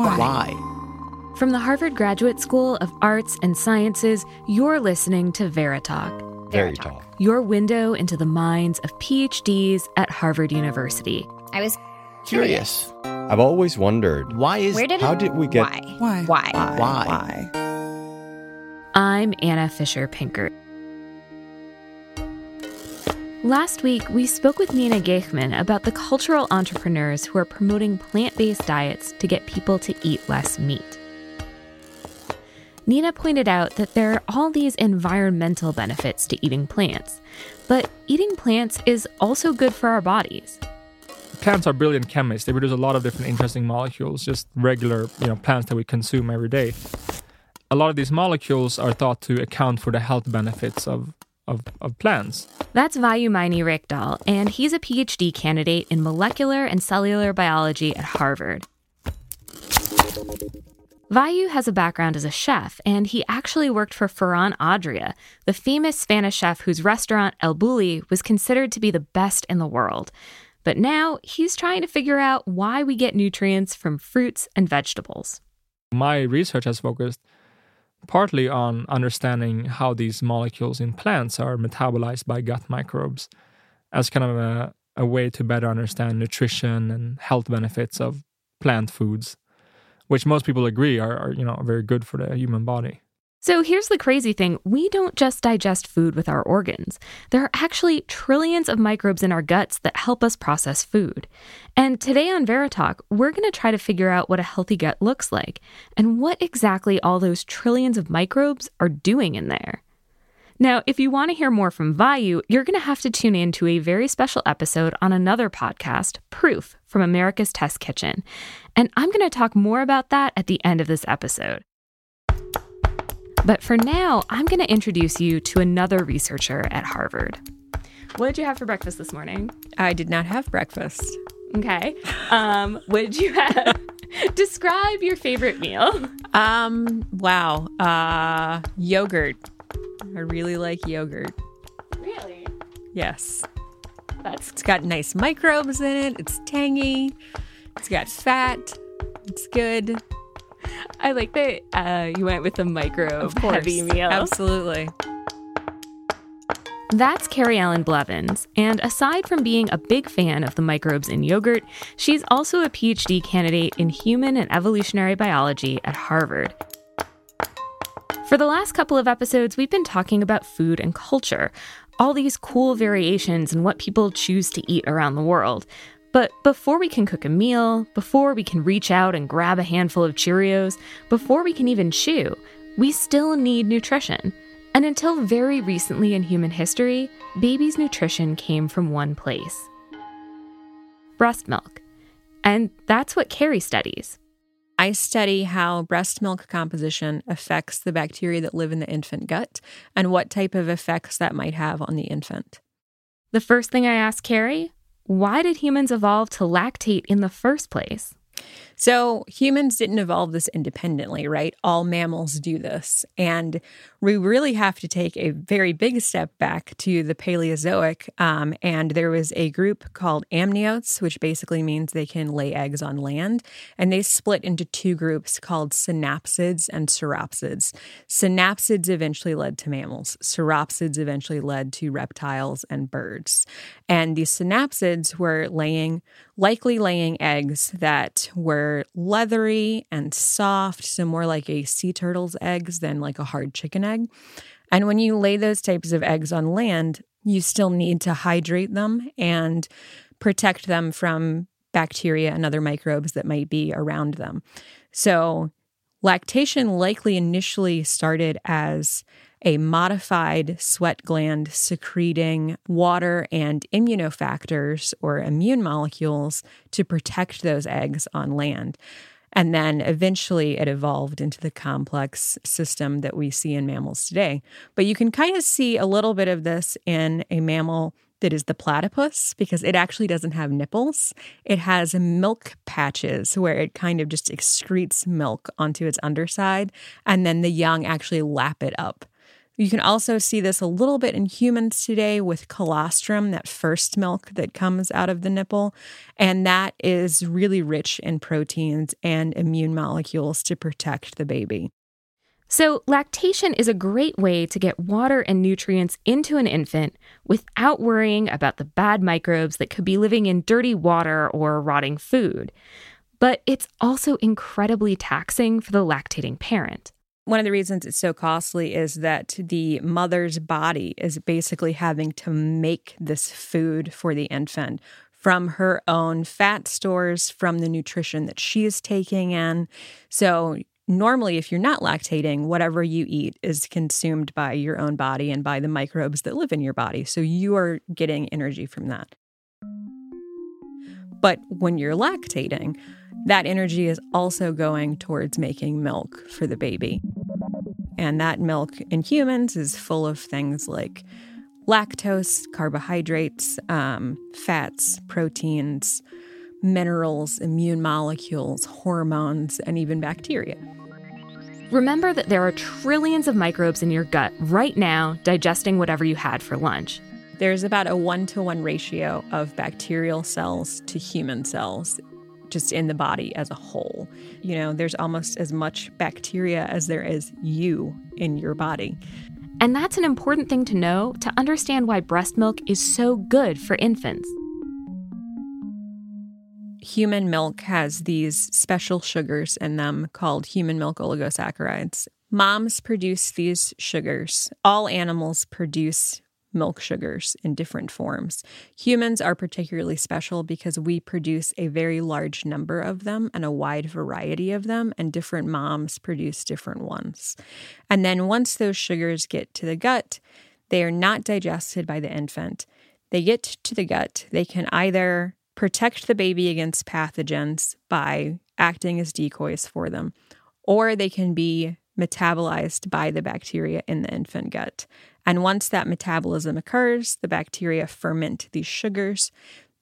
Why? Why? From the Harvard Graduate School of Arts and Sciences, you're listening to Veritalk. Veritalk. Your window into the minds of PhDs at Harvard University. I was Curious. I've always wondered Why is Where did how it, did we get why? Why? Why? Why? I'm Anna Fisher Pinkert. Last week, we spoke with Nina Gheihman about the cultural entrepreneurs who are promoting plant based diets to get people to eat less meat. Nina pointed out that there are all these environmental benefits to eating plants, but eating plants is also good for our bodies. plants are brilliant chemists. They produce a lot of different interesting molecules, just regular, you know, plants that we consume every day. A lot of these molecules are thought to account for the health benefits of, of, of plants. That's Vayu Maini Rekdal, and he's a PhD candidate in molecular and cellular biology at Harvard. Vayu has a background as a chef, and he actually worked for Ferran Adria, the famous Spanish chef whose restaurant El Bulli was considered to be the best in the world. But now he's trying to figure out why we get nutrients from fruits and vegetables. My research has focused partly on understanding how these molecules in plants are metabolized by gut microbes as kind of a, a way to better understand nutrition and health benefits of plant foods, which most people agree are, are you know very good for the human body. So here's the crazy thing we don't just digest food with our organs. There are actually trillions of microbes in our guts that help us process food. And today on Veritalk, we're going to try to figure out what a healthy gut looks like and what exactly all those trillions of microbes are doing in there. Now, if you want to hear more from Vayu, you're going to have to tune in to a very special episode on another podcast, Proof from America's Test Kitchen. And I'm going to talk more about that at the end of this episode. But for now, I'm going to introduce you to another researcher at Harvard. What did you have for breakfast this morning? I did not have breakfast. Okay. Um, what did you have? Describe your favorite meal. Um, wow. Uh, yogurt. I really like yogurt. Really? Yes. That's It's got nice microbes in it. It's tangy. It's got fat. It's good. I like that uh, you went with the micro Of course. heavy meal. Absolutely. That's Carrie Ellen Blevins, and aside from being a big fan of the microbes in yogurt, she's also a PhD candidate in human and evolutionary biology at Harvard. For the last couple of episodes, we've been talking about food and culture, all these cool variations in what people choose to eat around the world. But before we can cook a meal, before we can reach out and grab a handful of Cheerios, before we can even chew, we still need nutrition. And until very recently in human history, babies' nutrition came from one place breast milk. And that's what Carrie studies. I study how breast milk composition affects the bacteria that live in the infant gut and what type of effects that might have on the infant. The first thing I asked Carrie why did humans evolve to lactate in the first place? So, humans didn't evolve this independently, right? All mammals do this. And we really have to take a very big step back to the Paleozoic. Um, and there was a group called amniotes, which basically means they can lay eggs on land. And they split into two groups called synapsids and sauropsids. Synapsids eventually led to mammals, sauropsids eventually led to reptiles and birds. And these synapsids were laying, likely laying eggs that were leathery and soft, so more like a sea turtle's eggs than like a hard chicken egg. And when you lay those types of eggs on land, you still need to hydrate them and protect them from bacteria and other microbes that might be around them. So, lactation likely initially started as a modified sweat gland secreting water and immunofactors or immune molecules to protect those eggs on land. And then eventually it evolved into the complex system that we see in mammals today. But you can kind of see a little bit of this in a mammal that is the platypus because it actually doesn't have nipples. It has milk patches where it kind of just excretes milk onto its underside, and then the young actually lap it up. You can also see this a little bit in humans today with colostrum, that first milk that comes out of the nipple. And that is really rich in proteins and immune molecules to protect the baby. So, lactation is a great way to get water and nutrients into an infant without worrying about the bad microbes that could be living in dirty water or rotting food. But it's also incredibly taxing for the lactating parent. One of the reasons it's so costly is that the mother's body is basically having to make this food for the infant from her own fat stores, from the nutrition that she is taking in. So normally, if you're not lactating, whatever you eat is consumed by your own body and by the microbes that live in your body. So you are getting energy from that. But when you're lactating, that energy is also going towards making milk for the baby. And that milk in humans is full of things like lactose, carbohydrates, um, fats, proteins, minerals, immune molecules, hormones, and even bacteria. Remember that there are trillions of microbes in your gut right now digesting whatever you had for lunch. There's about a one to one ratio of bacterial cells to human cells just in the body as a whole. You know, there's almost as much bacteria as there is you in your body. And that's an important thing to know to understand why breast milk is so good for infants human milk has these special sugars in them called human milk oligosaccharides. Moms produce these sugars. All animals produce milk sugars in different forms. Humans are particularly special because we produce a very large number of them and a wide variety of them, and different moms produce different ones. And then once those sugars get to the gut, they are not digested by the infant. They get to the gut, they can either protect the baby against pathogens by acting as decoys for them, or they can be metabolized by the bacteria in the infant gut. And once that metabolism occurs, the bacteria ferment these sugars.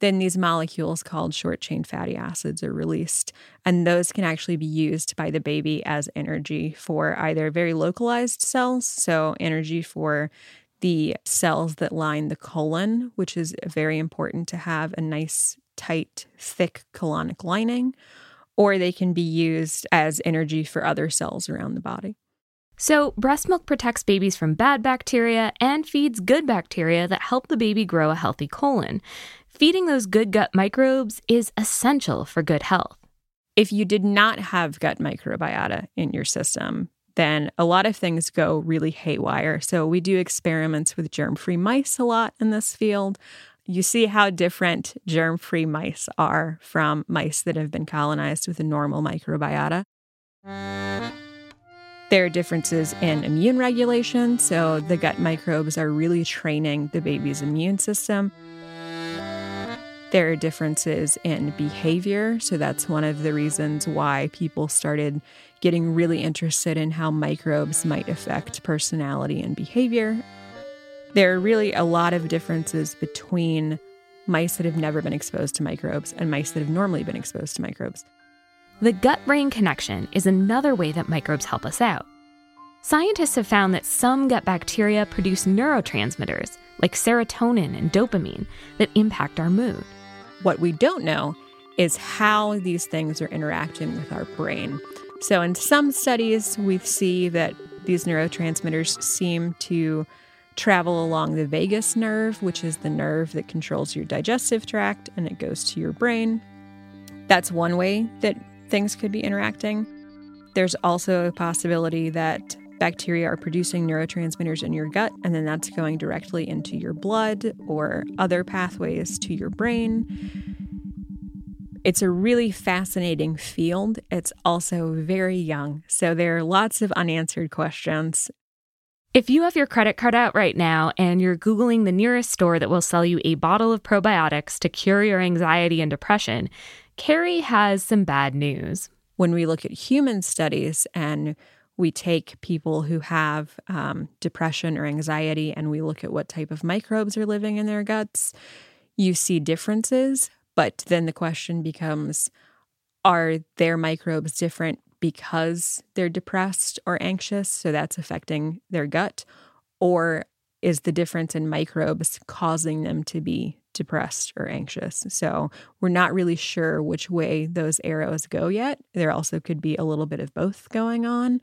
Then these molecules called short chain fatty acids are released. And those can actually be used by the baby as energy for either very localized cells, so energy for the cells that line the colon, which is very important to have a nice tight, thick colonic lining, or they can be used as energy for other cells around the body. So, breast milk protects babies from bad bacteria and feeds good bacteria that help the baby grow a healthy colon. Feeding those good gut microbes is essential for good health. If you did not have gut microbiota in your system, then a lot of things go really haywire. So, we do experiments with germ free mice a lot in this field you see how different germ free mice are from mice that have been colonized with a normal microbiota. There are differences in immune regulation, so the gut microbes are really training the baby's immune system. There are differences in behavior, so that's one of the reasons why people started getting really interested in how microbes might affect personality and behavior there are really a lot of differences between mice that have never been exposed to microbes and mice that have normally been exposed to microbes. The gut brain connection is another way that microbes help us out. Scientists have found that some gut bacteria produce neurotransmitters like serotonin and dopamine that impact our mood. What we don't know is how these things are interacting with our brain. So, in some studies, we see that these neurotransmitters seem to travel along the vagus nerve, which is the nerve that controls your digestive tract and it goes to your brain. That's one way that things could be interacting. There's also a possibility that bacteria are producing neurotransmitters in your gut, and then that's going directly into your blood or other pathways to your brain. It's a really fascinating field. It's also very young, so there are lots of unanswered questions. If you have your credit card out right now and you're Googling the nearest store that will sell you a bottle of probiotics to cure your anxiety and depression, Carrie has some bad news. When we look at human studies and we take people who have um, depression or anxiety and we look at what type of microbes are living in their guts, you see differences. But then the question becomes are their microbes different because they're depressed or anxious, so that's affecting their gut? or is the difference in microbes causing them to be depressed or anxious. So we're not really sure which way those arrows go yet. There also could be a little bit of both going on.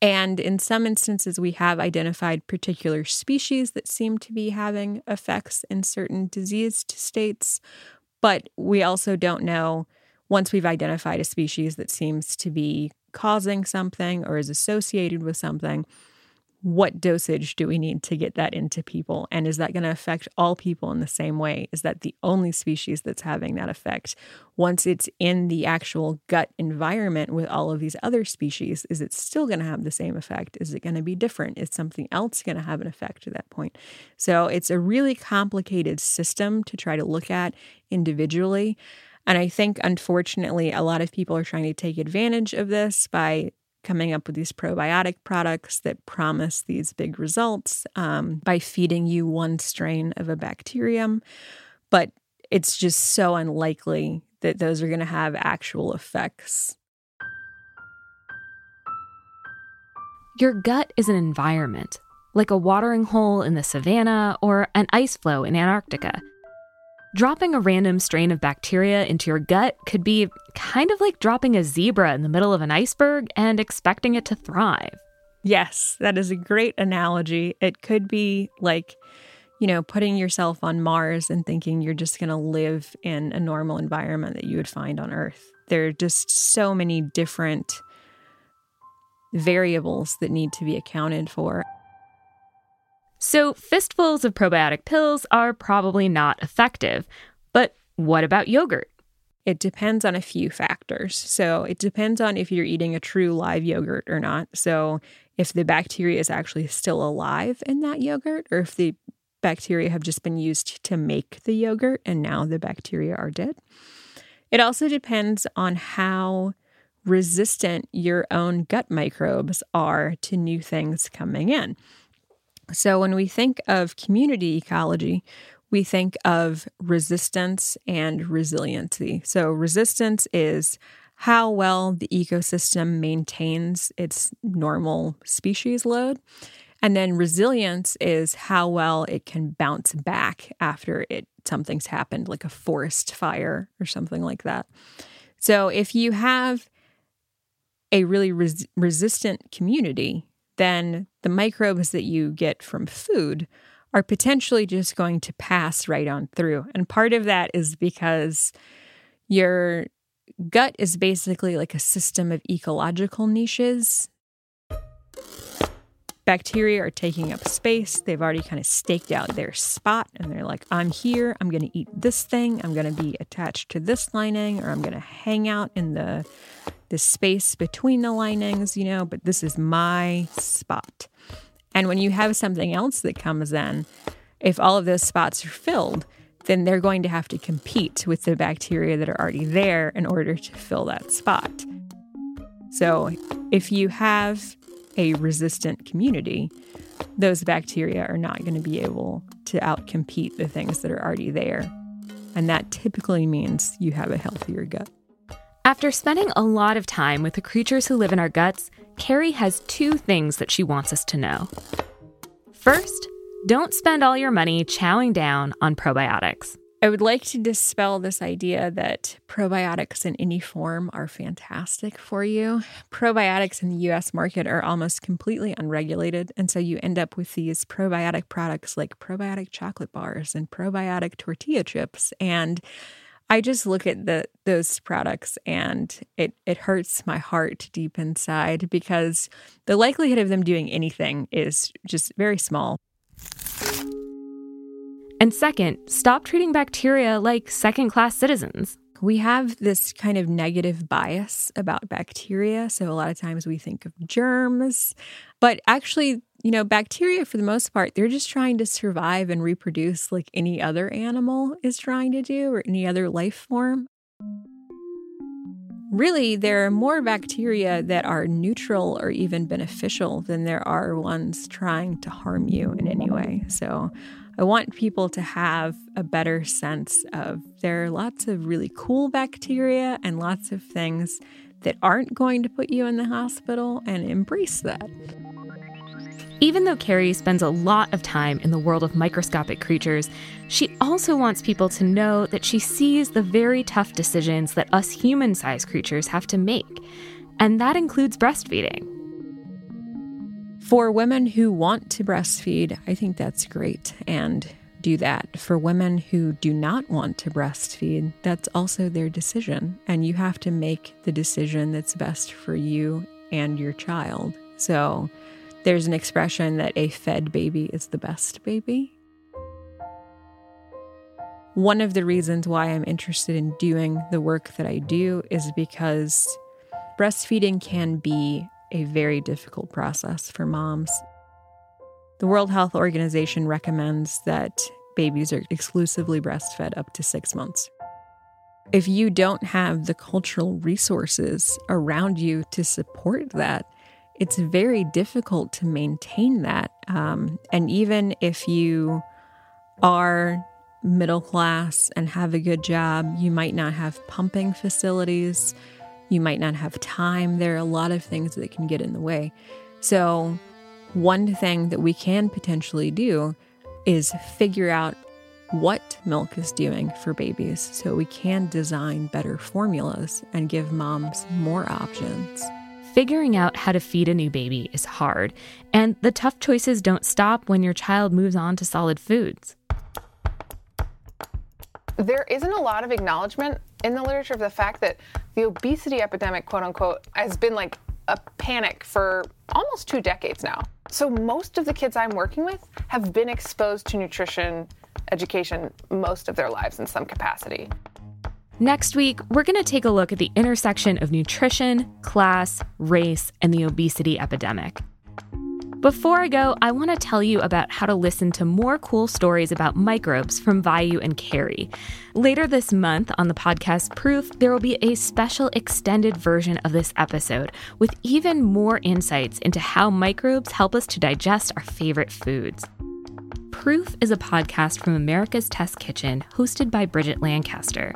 And in some instances, we have identified particular species that seem to be having effects in certain diseased states. But we also don't know, once we've identified a species that seems to be causing something or is associated with something, what dosage do we need to get that into people? And is that going to affect all people in the same way? Is that the only species that's having that effect? Once it's in the actual gut environment with all of these other species, is it still going to have the same effect? Is it going to be different? Is something else going to have an effect at that point? So it's a really complicated system to try to look at individually. And I think, unfortunately, a lot of people are trying to take advantage of this by coming up with these probiotic products that promise these big results um, by feeding you one strain of a bacterium. But it's just so unlikely that those are going to have actual effects. Your gut is an environment, like a watering hole in the savannah or an ice floe in Antarctica. Dropping a random strain of bacteria into your gut could be kind of like dropping a zebra in the middle of an iceberg and expecting it to thrive. Yes, that is a great analogy. It could be like, you know, putting yourself on Mars and thinking you're just going to live in a normal environment that you would find on Earth. There are just so many different variables that need to be accounted for. So, fistfuls of probiotic pills are probably not effective. But what about yogurt? It depends on a few factors. So, it depends on if you're eating a true live yogurt or not. So, if the bacteria is actually still alive in that yogurt, or if the bacteria have just been used to make the yogurt and now the bacteria are dead. It also depends on how resistant your own gut microbes are to new things coming in. So, when we think of community ecology, we think of resistance and resiliency. So, resistance is how well the ecosystem maintains its normal species load. And then resilience is how well it can bounce back after it something's happened, like a forest fire or something like that. So if you have a really res- resistant community, then the microbes that you get from food are potentially just going to pass right on through. And part of that is because your gut is basically like a system of ecological niches. Bacteria are taking up space. They've already kind of staked out their spot and they're like, I'm here. I'm going to eat this thing. I'm going to be attached to this lining or I'm going to hang out in the the space between the linings, you know, but this is my spot. And when you have something else that comes in, if all of those spots are filled, then they're going to have to compete with the bacteria that are already there in order to fill that spot. So if you have a resistant community, those bacteria are not going to be able to outcompete the things that are already there. And that typically means you have a healthier gut. After spending a lot of time with the creatures who live in our guts, Carrie has two things that she wants us to know. First, don't spend all your money chowing down on probiotics. I would like to dispel this idea that probiotics in any form are fantastic for you. Probiotics in the US market are almost completely unregulated. And so you end up with these probiotic products like probiotic chocolate bars and probiotic tortilla chips. And I just look at the those products and it it hurts my heart deep inside because the likelihood of them doing anything is just very small. And second, stop treating bacteria like second-class citizens. We have this kind of negative bias about bacteria. So, a lot of times we think of germs, but actually, you know, bacteria, for the most part, they're just trying to survive and reproduce like any other animal is trying to do or any other life form. Really, there are more bacteria that are neutral or even beneficial than there are ones trying to harm you in any way. So, I want people to have a better sense of there are lots of really cool bacteria and lots of things that aren't going to put you in the hospital and embrace that. Even though Carrie spends a lot of time in the world of microscopic creatures, she also wants people to know that she sees the very tough decisions that us human sized creatures have to make. And that includes breastfeeding. For women who want to breastfeed, I think that's great and do that. For women who do not want to breastfeed, that's also their decision. And you have to make the decision that's best for you and your child. So, there's an expression that a fed baby is the best baby. One of the reasons why I'm interested in doing the work that I do is because breastfeeding can be a very difficult process for moms. The World Health Organization recommends that babies are exclusively breastfed up to six months. If you don't have the cultural resources around you to support that, it's very difficult to maintain that. Um, and even if you are middle class and have a good job, you might not have pumping facilities. You might not have time. There are a lot of things that can get in the way. So, one thing that we can potentially do is figure out what milk is doing for babies so we can design better formulas and give moms more options. Figuring out how to feed a new baby is hard, and the tough choices don't stop when your child moves on to solid foods. There isn't a lot of acknowledgement in the literature of the fact that the obesity epidemic, quote unquote, has been like a panic for almost two decades now. So most of the kids I'm working with have been exposed to nutrition education most of their lives in some capacity. Next week, we're going to take a look at the intersection of nutrition, class, race, and the obesity epidemic. Before I go, I want to tell you about how to listen to more cool stories about microbes from Vayu and Carrie. Later this month on the podcast Proof, there will be a special extended version of this episode with even more insights into how microbes help us to digest our favorite foods. Proof is a podcast from America's Test Kitchen hosted by Bridget Lancaster.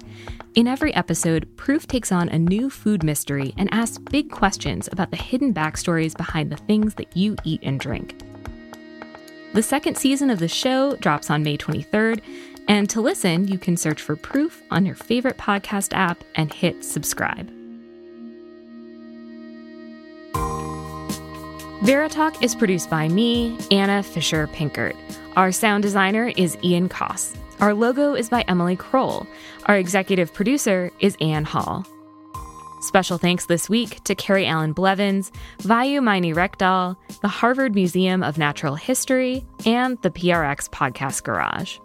In every episode, Proof takes on a new food mystery and asks big questions about the hidden backstories behind the things that you eat and drink. The second season of the show drops on May 23rd, and to listen, you can search for Proof on your favorite podcast app and hit subscribe. Veritalk is produced by me, Anna Fisher Pinkert. Our sound designer is Ian Koss. Our logo is by Emily Kroll. Our executive producer is Anne Hall. Special thanks this week to Carrie Allen Blevins, Vayu Maini Rekdal, the Harvard Museum of Natural History, and the PRX Podcast Garage.